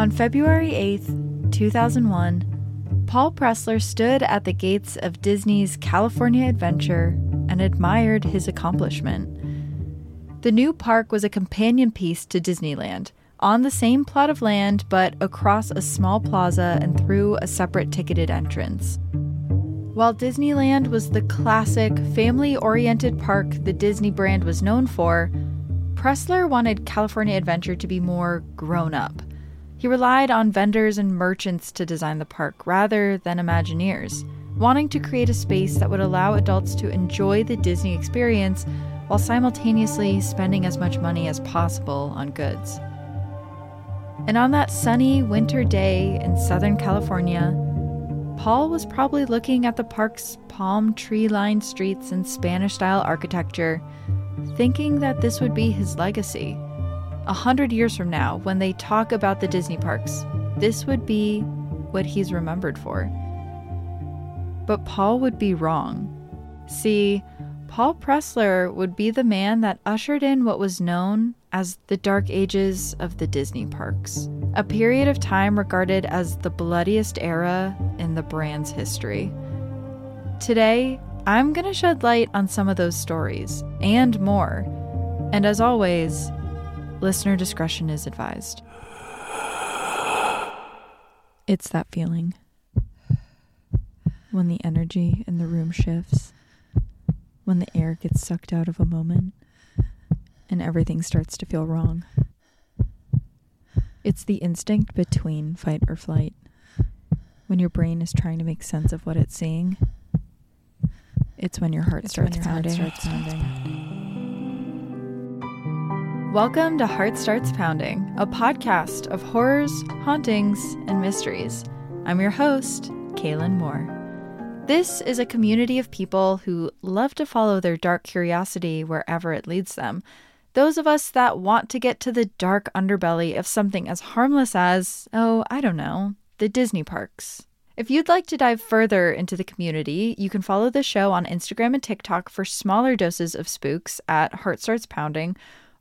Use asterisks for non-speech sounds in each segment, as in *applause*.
On February 8th, 2001, Paul Pressler stood at the gates of Disney's California Adventure and admired his accomplishment. The new park was a companion piece to Disneyland, on the same plot of land but across a small plaza and through a separate ticketed entrance. While Disneyland was the classic, family oriented park the Disney brand was known for, Pressler wanted California Adventure to be more grown up. He relied on vendors and merchants to design the park rather than Imagineers, wanting to create a space that would allow adults to enjoy the Disney experience while simultaneously spending as much money as possible on goods. And on that sunny winter day in Southern California, Paul was probably looking at the park's palm tree lined streets and Spanish style architecture, thinking that this would be his legacy. A hundred years from now, when they talk about the Disney parks, this would be what he's remembered for. But Paul would be wrong. See, Paul Pressler would be the man that ushered in what was known as the Dark Ages of the Disney parks, a period of time regarded as the bloodiest era in the brand's history. Today, I'm going to shed light on some of those stories and more. And as always, listener discretion is advised. It's that feeling when the energy in the room shifts when the air gets sucked out of a moment and everything starts to feel wrong. It's the instinct between fight or flight. When your brain is trying to make sense of what it's seeing, it's when your heart, starts, your pounding. Heart starts pounding. Welcome to Heart Starts Pounding, a podcast of horrors, hauntings, and mysteries. I'm your host, Kaelyn Moore. This is a community of people who love to follow their dark curiosity wherever it leads them. Those of us that want to get to the dark underbelly of something as harmless as, oh, I don't know, the Disney parks. If you'd like to dive further into the community, you can follow the show on Instagram and TikTok for smaller doses of spooks at Heart Starts Pounding,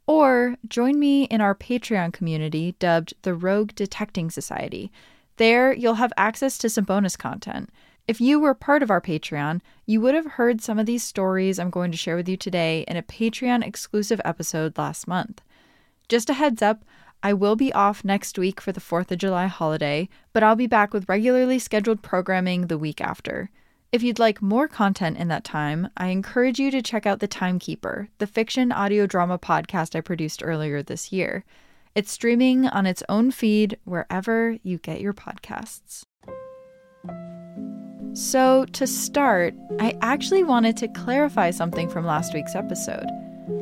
or join me in our Patreon community dubbed the Rogue Detecting Society. There, you'll have access to some bonus content. If you were part of our Patreon, you would have heard some of these stories I'm going to share with you today in a Patreon exclusive episode last month. Just a heads up, I will be off next week for the 4th of July holiday, but I'll be back with regularly scheduled programming the week after. If you'd like more content in that time, I encourage you to check out The Timekeeper, the fiction audio drama podcast I produced earlier this year. It's streaming on its own feed wherever you get your podcasts. So, to start, I actually wanted to clarify something from last week's episode.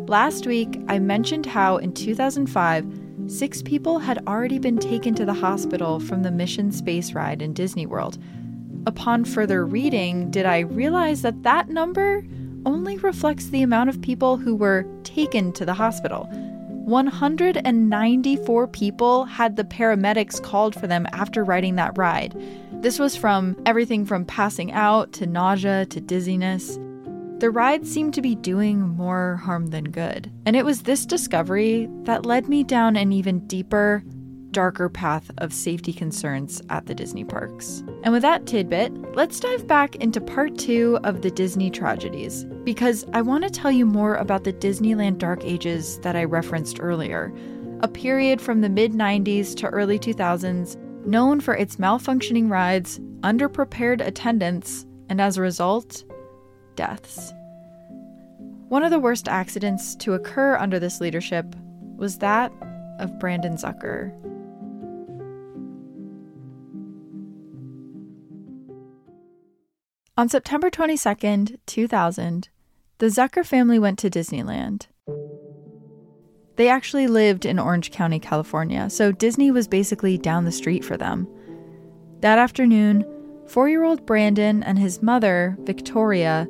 Last week, I mentioned how in 2005, six people had already been taken to the hospital from the Mission Space ride in Disney World. Upon further reading, did I realize that that number only reflects the amount of people who were taken to the hospital. 194 people had the paramedics called for them after riding that ride. This was from everything from passing out to nausea to dizziness. The ride seemed to be doing more harm than good. And it was this discovery that led me down an even deeper, darker path of safety concerns at the Disney parks. And with that tidbit, let's dive back into part two of the Disney tragedies, because I want to tell you more about the Disneyland Dark Ages that I referenced earlier, a period from the mid 90s to early 2000s known for its malfunctioning rides, underprepared attendance, and as a result, deaths. One of the worst accidents to occur under this leadership was that of Brandon Zucker. On September 22nd, 2000, the Zucker family went to Disneyland. They actually lived in Orange County, California, so Disney was basically down the street for them. That afternoon, four year old Brandon and his mother, Victoria,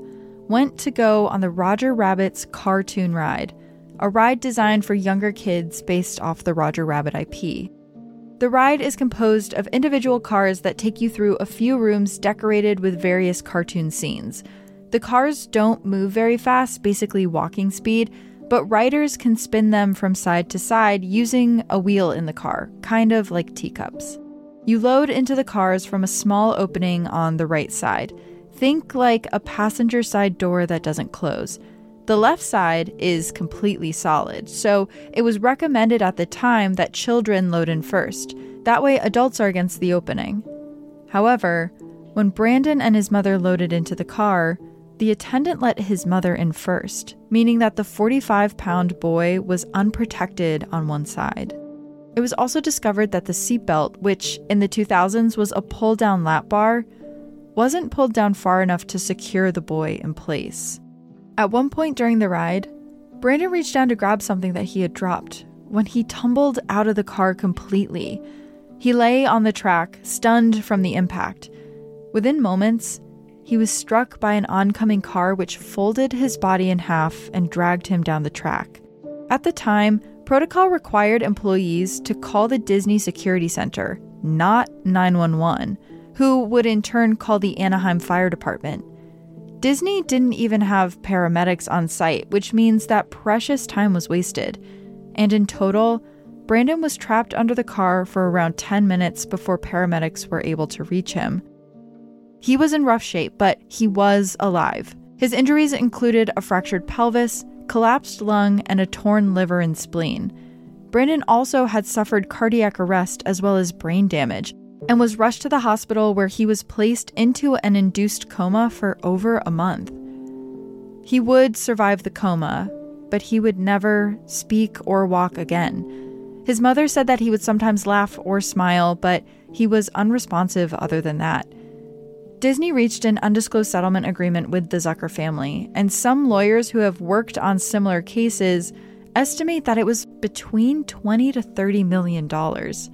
went to go on the Roger Rabbit's Cartoon Ride, a ride designed for younger kids based off the Roger Rabbit IP. The ride is composed of individual cars that take you through a few rooms decorated with various cartoon scenes. The cars don't move very fast, basically walking speed, but riders can spin them from side to side using a wheel in the car, kind of like teacups. You load into the cars from a small opening on the right side. Think like a passenger side door that doesn't close. The left side is completely solid, so it was recommended at the time that children load in first. That way, adults are against the opening. However, when Brandon and his mother loaded into the car, the attendant let his mother in first, meaning that the 45 pound boy was unprotected on one side. It was also discovered that the seatbelt, which in the 2000s was a pull down lap bar, wasn't pulled down far enough to secure the boy in place. At one point during the ride, Brandon reached down to grab something that he had dropped when he tumbled out of the car completely. He lay on the track, stunned from the impact. Within moments, he was struck by an oncoming car which folded his body in half and dragged him down the track. At the time, protocol required employees to call the Disney Security Center, not 911, who would in turn call the Anaheim Fire Department. Disney didn't even have paramedics on site, which means that precious time was wasted. And in total, Brandon was trapped under the car for around 10 minutes before paramedics were able to reach him. He was in rough shape, but he was alive. His injuries included a fractured pelvis, collapsed lung, and a torn liver and spleen. Brandon also had suffered cardiac arrest as well as brain damage and was rushed to the hospital where he was placed into an induced coma for over a month. He would survive the coma, but he would never speak or walk again. His mother said that he would sometimes laugh or smile, but he was unresponsive other than that. Disney reached an undisclosed settlement agreement with the Zucker family, and some lawyers who have worked on similar cases estimate that it was between 20 to 30 million dollars.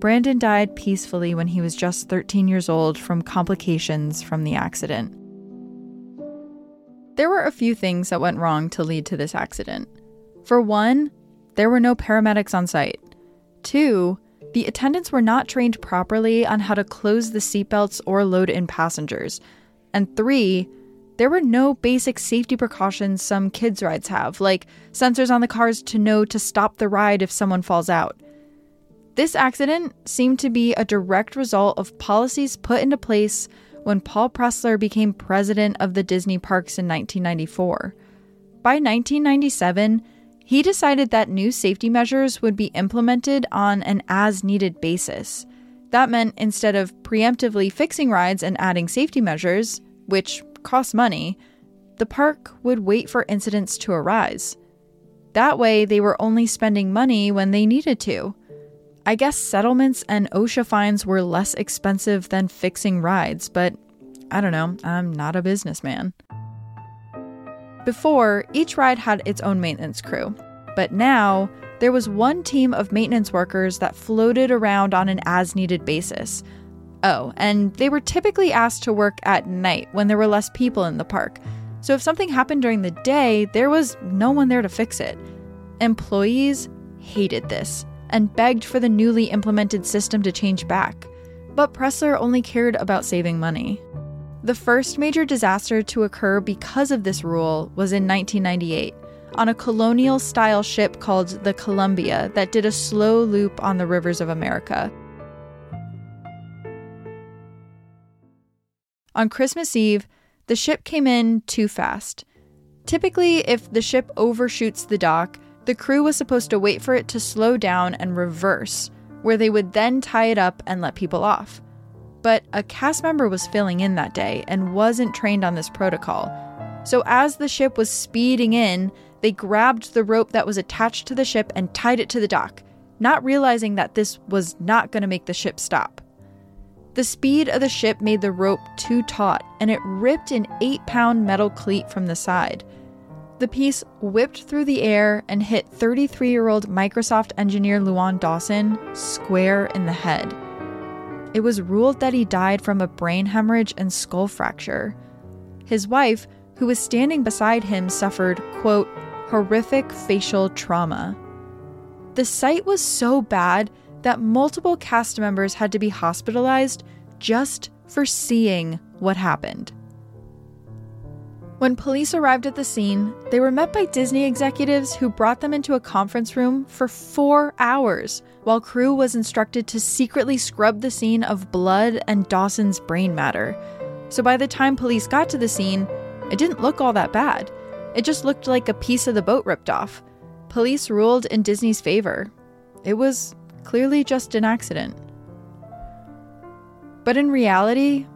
Brandon died peacefully when he was just 13 years old from complications from the accident. There were a few things that went wrong to lead to this accident. For one, there were no paramedics on site. Two, the attendants were not trained properly on how to close the seatbelts or load in passengers. And three, there were no basic safety precautions some kids' rides have, like sensors on the cars to know to stop the ride if someone falls out. This accident seemed to be a direct result of policies put into place when Paul Pressler became president of the Disney parks in 1994. By 1997, he decided that new safety measures would be implemented on an as needed basis. That meant instead of preemptively fixing rides and adding safety measures, which cost money, the park would wait for incidents to arise. That way, they were only spending money when they needed to. I guess settlements and OSHA fines were less expensive than fixing rides, but I don't know, I'm not a businessman. Before, each ride had its own maintenance crew, but now there was one team of maintenance workers that floated around on an as needed basis. Oh, and they were typically asked to work at night when there were less people in the park. So if something happened during the day, there was no one there to fix it. Employees hated this and begged for the newly implemented system to change back. But Pressler only cared about saving money. The first major disaster to occur because of this rule was in 1998 on a colonial style ship called the Columbia that did a slow loop on the rivers of America. On Christmas Eve, the ship came in too fast. Typically, if the ship overshoots the dock, the crew was supposed to wait for it to slow down and reverse, where they would then tie it up and let people off. But a cast member was filling in that day and wasn't trained on this protocol. So as the ship was speeding in, they grabbed the rope that was attached to the ship and tied it to the dock, not realizing that this was not going to make the ship stop. The speed of the ship made the rope too taut, and it ripped an 8 pound metal cleat from the side. The piece whipped through the air and hit 33 year old Microsoft engineer Luan Dawson square in the head it was ruled that he died from a brain hemorrhage and skull fracture. His wife, who was standing beside him, suffered, quote, horrific facial trauma. The sight was so bad that multiple cast members had to be hospitalized just for seeing what happened. When police arrived at the scene, they were met by Disney executives who brought them into a conference room for four hours, while crew was instructed to secretly scrub the scene of blood and Dawson's brain matter. So by the time police got to the scene, it didn't look all that bad. It just looked like a piece of the boat ripped off. Police ruled in Disney's favor. It was clearly just an accident. But in reality,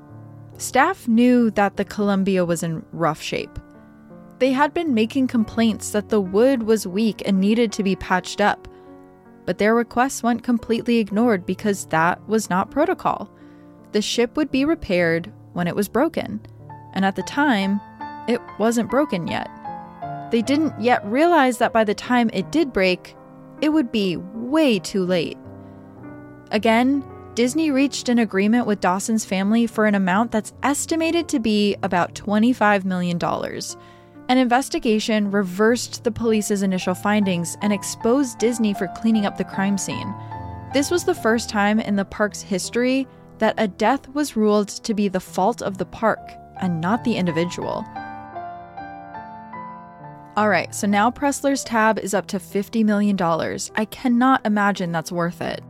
Staff knew that the Columbia was in rough shape. They had been making complaints that the wood was weak and needed to be patched up, but their requests went completely ignored because that was not protocol. The ship would be repaired when it was broken, and at the time, it wasn't broken yet. They didn't yet realize that by the time it did break, it would be way too late. Again, Disney reached an agreement with Dawson's family for an amount that's estimated to be about $25 million. An investigation reversed the police's initial findings and exposed Disney for cleaning up the crime scene. This was the first time in the park's history that a death was ruled to be the fault of the park and not the individual. All right, so now Pressler's tab is up to $50 million. I cannot imagine that's worth it.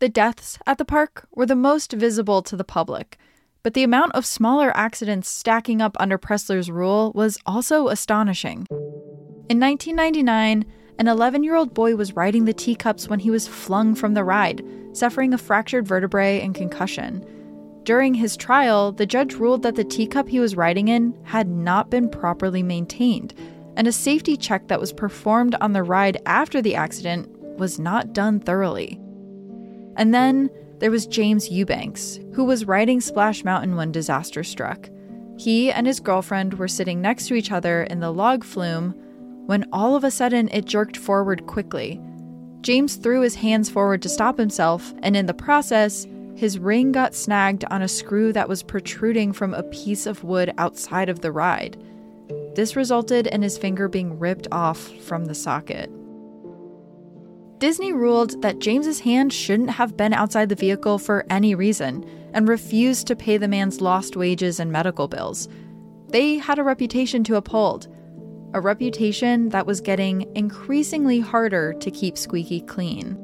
The deaths at the park were the most visible to the public, but the amount of smaller accidents stacking up under Pressler's rule was also astonishing. In 1999, an 11 year old boy was riding the teacups when he was flung from the ride, suffering a fractured vertebrae and concussion. During his trial, the judge ruled that the teacup he was riding in had not been properly maintained, and a safety check that was performed on the ride after the accident was not done thoroughly. And then there was James Eubanks, who was riding Splash Mountain when disaster struck. He and his girlfriend were sitting next to each other in the log flume when all of a sudden it jerked forward quickly. James threw his hands forward to stop himself, and in the process, his ring got snagged on a screw that was protruding from a piece of wood outside of the ride. This resulted in his finger being ripped off from the socket. Disney ruled that James's hand shouldn't have been outside the vehicle for any reason and refused to pay the man's lost wages and medical bills. They had a reputation to uphold, a reputation that was getting increasingly harder to keep squeaky clean.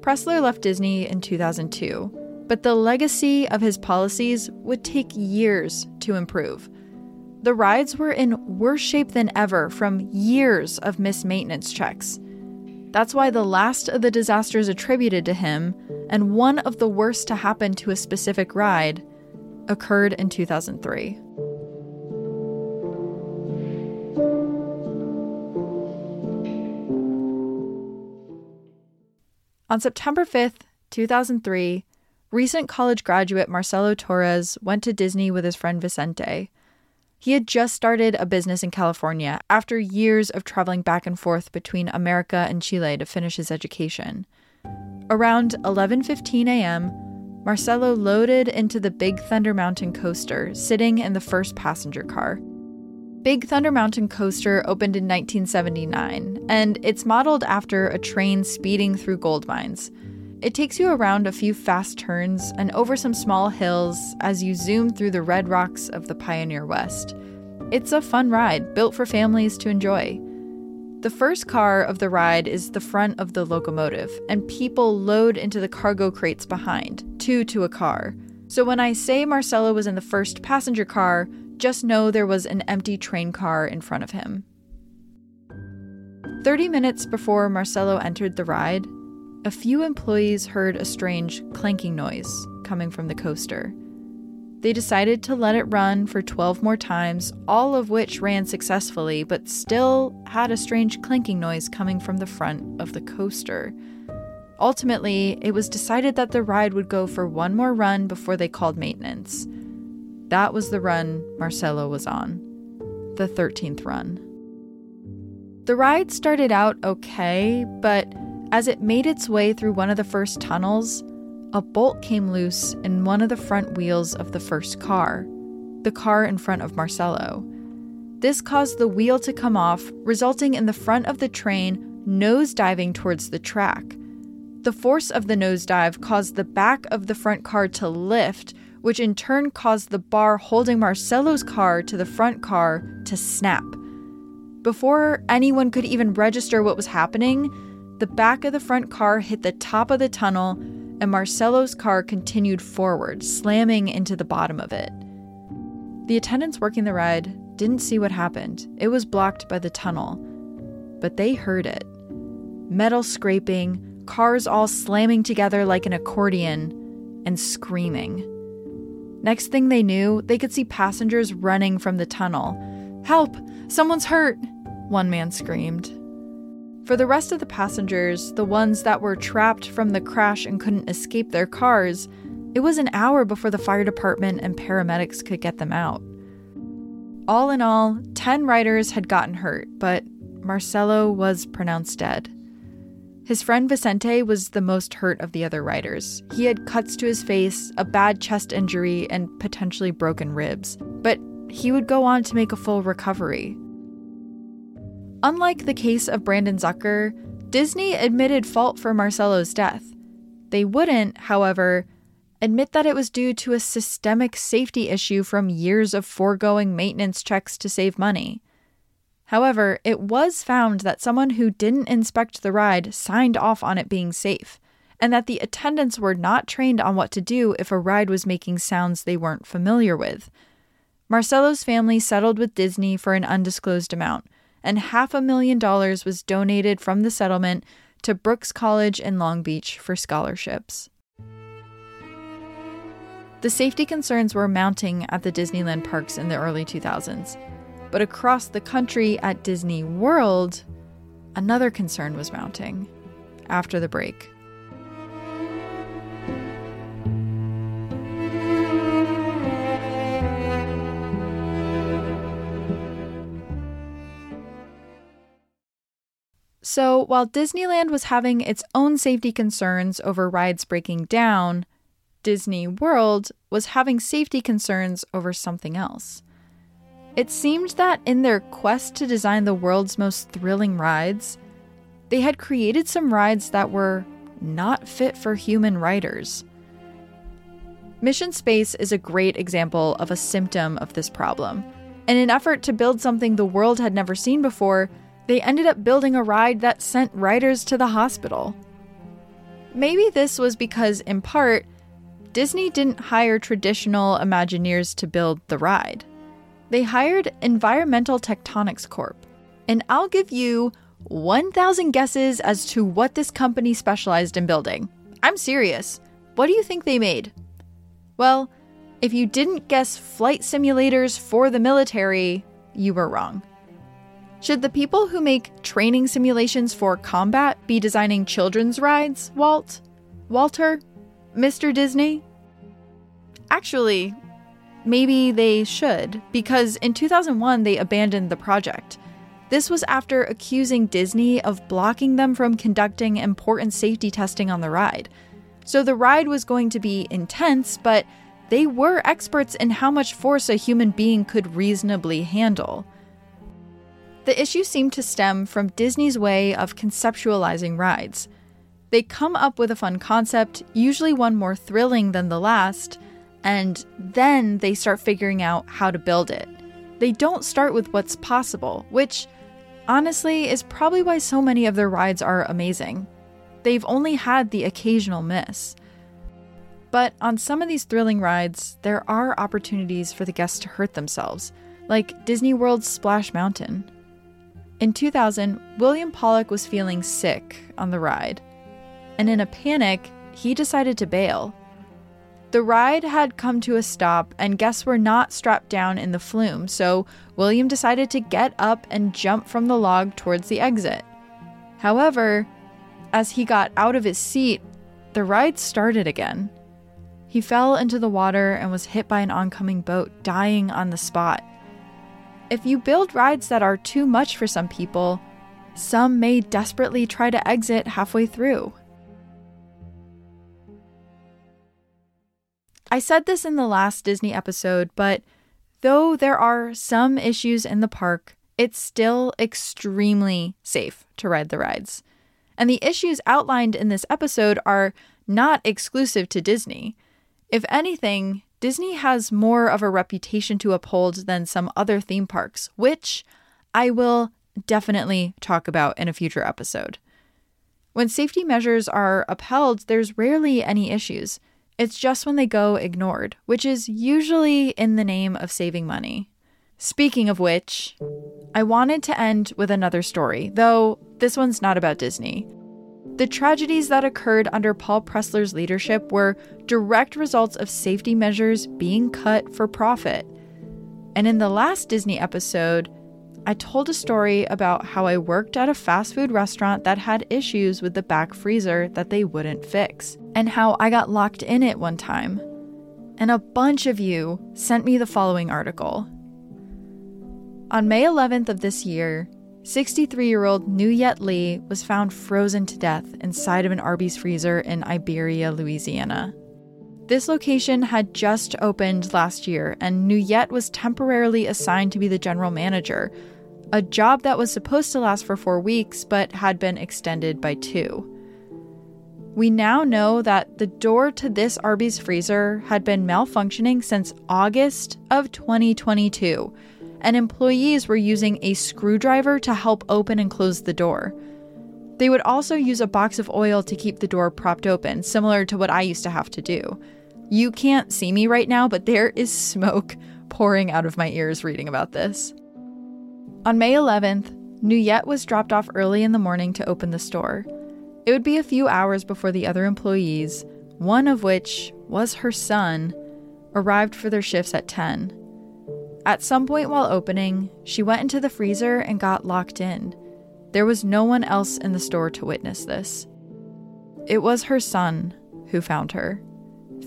Pressler left Disney in 2002, but the legacy of his policies would take years to improve. The rides were in worse shape than ever from years of missed maintenance checks. That's why the last of the disasters attributed to him, and one of the worst to happen to a specific ride, occurred in 2003. On September 5th, 2003, recent college graduate Marcelo Torres went to Disney with his friend Vicente. He had just started a business in California after years of traveling back and forth between America and Chile to finish his education. Around 11:15 a.m., Marcelo loaded into the Big Thunder Mountain coaster, sitting in the first passenger car. Big Thunder Mountain Coaster opened in 1979, and it's modeled after a train speeding through gold mines. It takes you around a few fast turns and over some small hills as you zoom through the red rocks of the Pioneer West. It's a fun ride built for families to enjoy. The first car of the ride is the front of the locomotive, and people load into the cargo crates behind, two to a car. So when I say Marcelo was in the first passenger car, just know there was an empty train car in front of him. 30 minutes before Marcelo entered the ride, a few employees heard a strange clanking noise coming from the coaster. They decided to let it run for 12 more times, all of which ran successfully, but still had a strange clanking noise coming from the front of the coaster. Ultimately, it was decided that the ride would go for one more run before they called maintenance. That was the run Marcelo was on, the 13th run. The ride started out okay, but as it made its way through one of the first tunnels, a bolt came loose in one of the front wheels of the first car, the car in front of Marcelo. This caused the wheel to come off, resulting in the front of the train nose diving towards the track. The force of the nosedive caused the back of the front car to lift, which in turn caused the bar holding Marcelo's car to the front car to snap. Before anyone could even register what was happening, the back of the front car hit the top of the tunnel, and Marcelo's car continued forward, slamming into the bottom of it. The attendants working the ride didn't see what happened, it was blocked by the tunnel. But they heard it metal scraping, cars all slamming together like an accordion, and screaming. Next thing they knew, they could see passengers running from the tunnel. Help! Someone's hurt! one man screamed. For the rest of the passengers, the ones that were trapped from the crash and couldn't escape their cars, it was an hour before the fire department and paramedics could get them out. All in all, 10 riders had gotten hurt, but Marcelo was pronounced dead. His friend Vicente was the most hurt of the other riders. He had cuts to his face, a bad chest injury, and potentially broken ribs, but he would go on to make a full recovery. Unlike the case of Brandon Zucker, Disney admitted fault for Marcelo's death. They wouldn't, however, admit that it was due to a systemic safety issue from years of foregoing maintenance checks to save money. However, it was found that someone who didn't inspect the ride signed off on it being safe, and that the attendants were not trained on what to do if a ride was making sounds they weren't familiar with. Marcelo's family settled with Disney for an undisclosed amount, and half a million dollars was donated from the settlement to Brooks College in Long Beach for scholarships. The safety concerns were mounting at the Disneyland parks in the early 2000s. But across the country at Disney World, another concern was mounting after the break. So, while Disneyland was having its own safety concerns over rides breaking down, Disney World was having safety concerns over something else. It seemed that in their quest to design the world's most thrilling rides, they had created some rides that were not fit for human riders. Mission Space is a great example of a symptom of this problem. In an effort to build something the world had never seen before, they ended up building a ride that sent riders to the hospital. Maybe this was because, in part, Disney didn't hire traditional Imagineers to build the ride. They hired Environmental Tectonics Corp. And I'll give you 1,000 guesses as to what this company specialized in building. I'm serious. What do you think they made? Well, if you didn't guess flight simulators for the military, you were wrong. Should the people who make training simulations for combat be designing children's rides, Walt? Walter? Mr. Disney? Actually, maybe they should, because in 2001 they abandoned the project. This was after accusing Disney of blocking them from conducting important safety testing on the ride. So the ride was going to be intense, but they were experts in how much force a human being could reasonably handle. The issue seemed to stem from Disney's way of conceptualizing rides. They come up with a fun concept, usually one more thrilling than the last, and then they start figuring out how to build it. They don't start with what's possible, which honestly is probably why so many of their rides are amazing. They've only had the occasional miss. But on some of these thrilling rides, there are opportunities for the guests to hurt themselves, like Disney World's Splash Mountain. In 2000, William Pollock was feeling sick on the ride, and in a panic, he decided to bail. The ride had come to a stop, and guests were not strapped down in the flume, so William decided to get up and jump from the log towards the exit. However, as he got out of his seat, the ride started again. He fell into the water and was hit by an oncoming boat, dying on the spot. If you build rides that are too much for some people, some may desperately try to exit halfway through. I said this in the last Disney episode, but though there are some issues in the park, it's still extremely safe to ride the rides. And the issues outlined in this episode are not exclusive to Disney. If anything, Disney has more of a reputation to uphold than some other theme parks, which I will definitely talk about in a future episode. When safety measures are upheld, there's rarely any issues. It's just when they go ignored, which is usually in the name of saving money. Speaking of which, I wanted to end with another story, though this one's not about Disney. The tragedies that occurred under Paul Pressler's leadership were direct results of safety measures being cut for profit. And in the last Disney episode, I told a story about how I worked at a fast food restaurant that had issues with the back freezer that they wouldn't fix, and how I got locked in it one time. And a bunch of you sent me the following article. On May 11th of this year, 63 year old Nuyet Lee was found frozen to death inside of an Arby's freezer in Iberia, Louisiana. This location had just opened last year, and Nuyet was temporarily assigned to be the general manager, a job that was supposed to last for four weeks but had been extended by two. We now know that the door to this Arby's freezer had been malfunctioning since August of 2022, and employees were using a screwdriver to help open and close the door. They would also use a box of oil to keep the door propped open, similar to what I used to have to do. You can't see me right now, but there is smoke *laughs* pouring out of my ears reading about this. On May 11th, Nuyet was dropped off early in the morning to open the store. It would be a few hours before the other employees, one of which was her son, arrived for their shifts at 10. At some point while opening, she went into the freezer and got locked in. There was no one else in the store to witness this. It was her son who found her,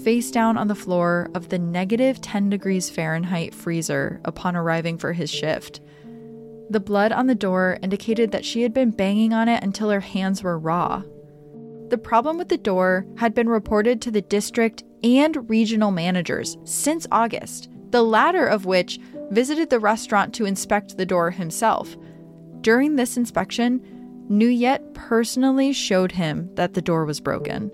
face down on the floor of the negative 10 degrees Fahrenheit freezer upon arriving for his shift. The blood on the door indicated that she had been banging on it until her hands were raw. The problem with the door had been reported to the district and regional managers since August, the latter of which visited the restaurant to inspect the door himself. During this inspection, Nuyet personally showed him that the door was broken.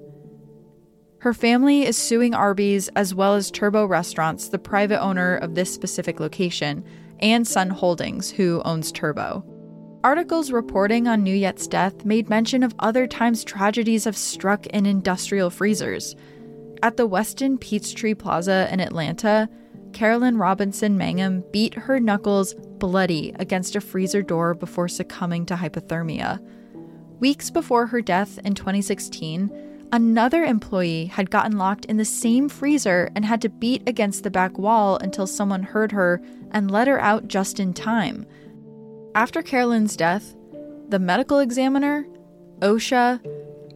Her family is suing Arby's as well as Turbo Restaurants, the private owner of this specific location, and Sun Holdings, who owns Turbo. Articles reporting on Nuyet's death made mention of other times tragedies have struck in industrial freezers. At the Westin Peachtree Plaza in Atlanta, Carolyn Robinson Mangum beat her knuckles bloody against a freezer door before succumbing to hypothermia. Weeks before her death in 2016, Another employee had gotten locked in the same freezer and had to beat against the back wall until someone heard her and let her out just in time. After Carolyn's death, the medical examiner, OSHA,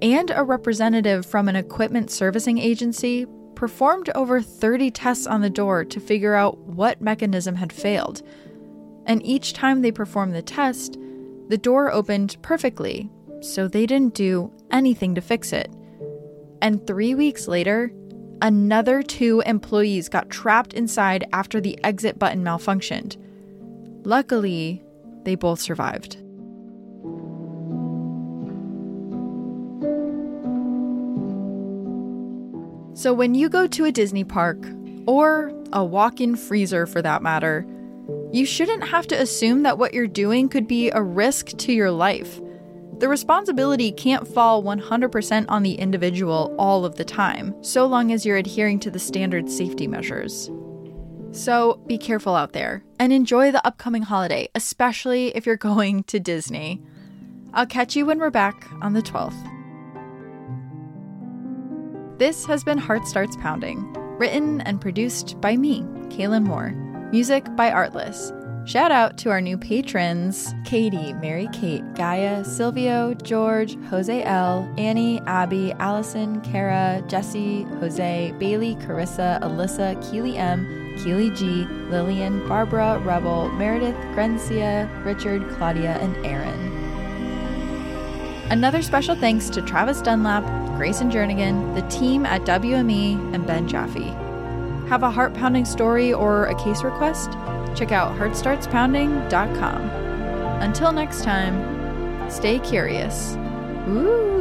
and a representative from an equipment servicing agency performed over 30 tests on the door to figure out what mechanism had failed. And each time they performed the test, the door opened perfectly, so they didn't do anything to fix it. And three weeks later, another two employees got trapped inside after the exit button malfunctioned. Luckily, they both survived. So, when you go to a Disney park, or a walk in freezer for that matter, you shouldn't have to assume that what you're doing could be a risk to your life. The responsibility can't fall 100% on the individual all of the time, so long as you're adhering to the standard safety measures. So be careful out there and enjoy the upcoming holiday, especially if you're *laughs* going to Disney. I'll catch you when we're back on the 12th. This has been Heart Starts Pounding, written and produced by me, Kaelyn Moore. Music by Artlist. Shout out to our new patrons Katie, Mary Kate, Gaia, Silvio, George, Jose L, Annie, Abby, Allison, Kara, Jesse, Jose, Bailey, Carissa, Alyssa, Keely M, Keely G, Lillian, Barbara, Rebel, Meredith, Grencia, Richard, Claudia, and Aaron. Another special thanks to Travis Dunlap, Grayson Jernigan, the team at WME, and Ben Jaffe. Have a heart pounding story or a case request? check out heartstartspounding.com. Until next time, stay curious Ooh.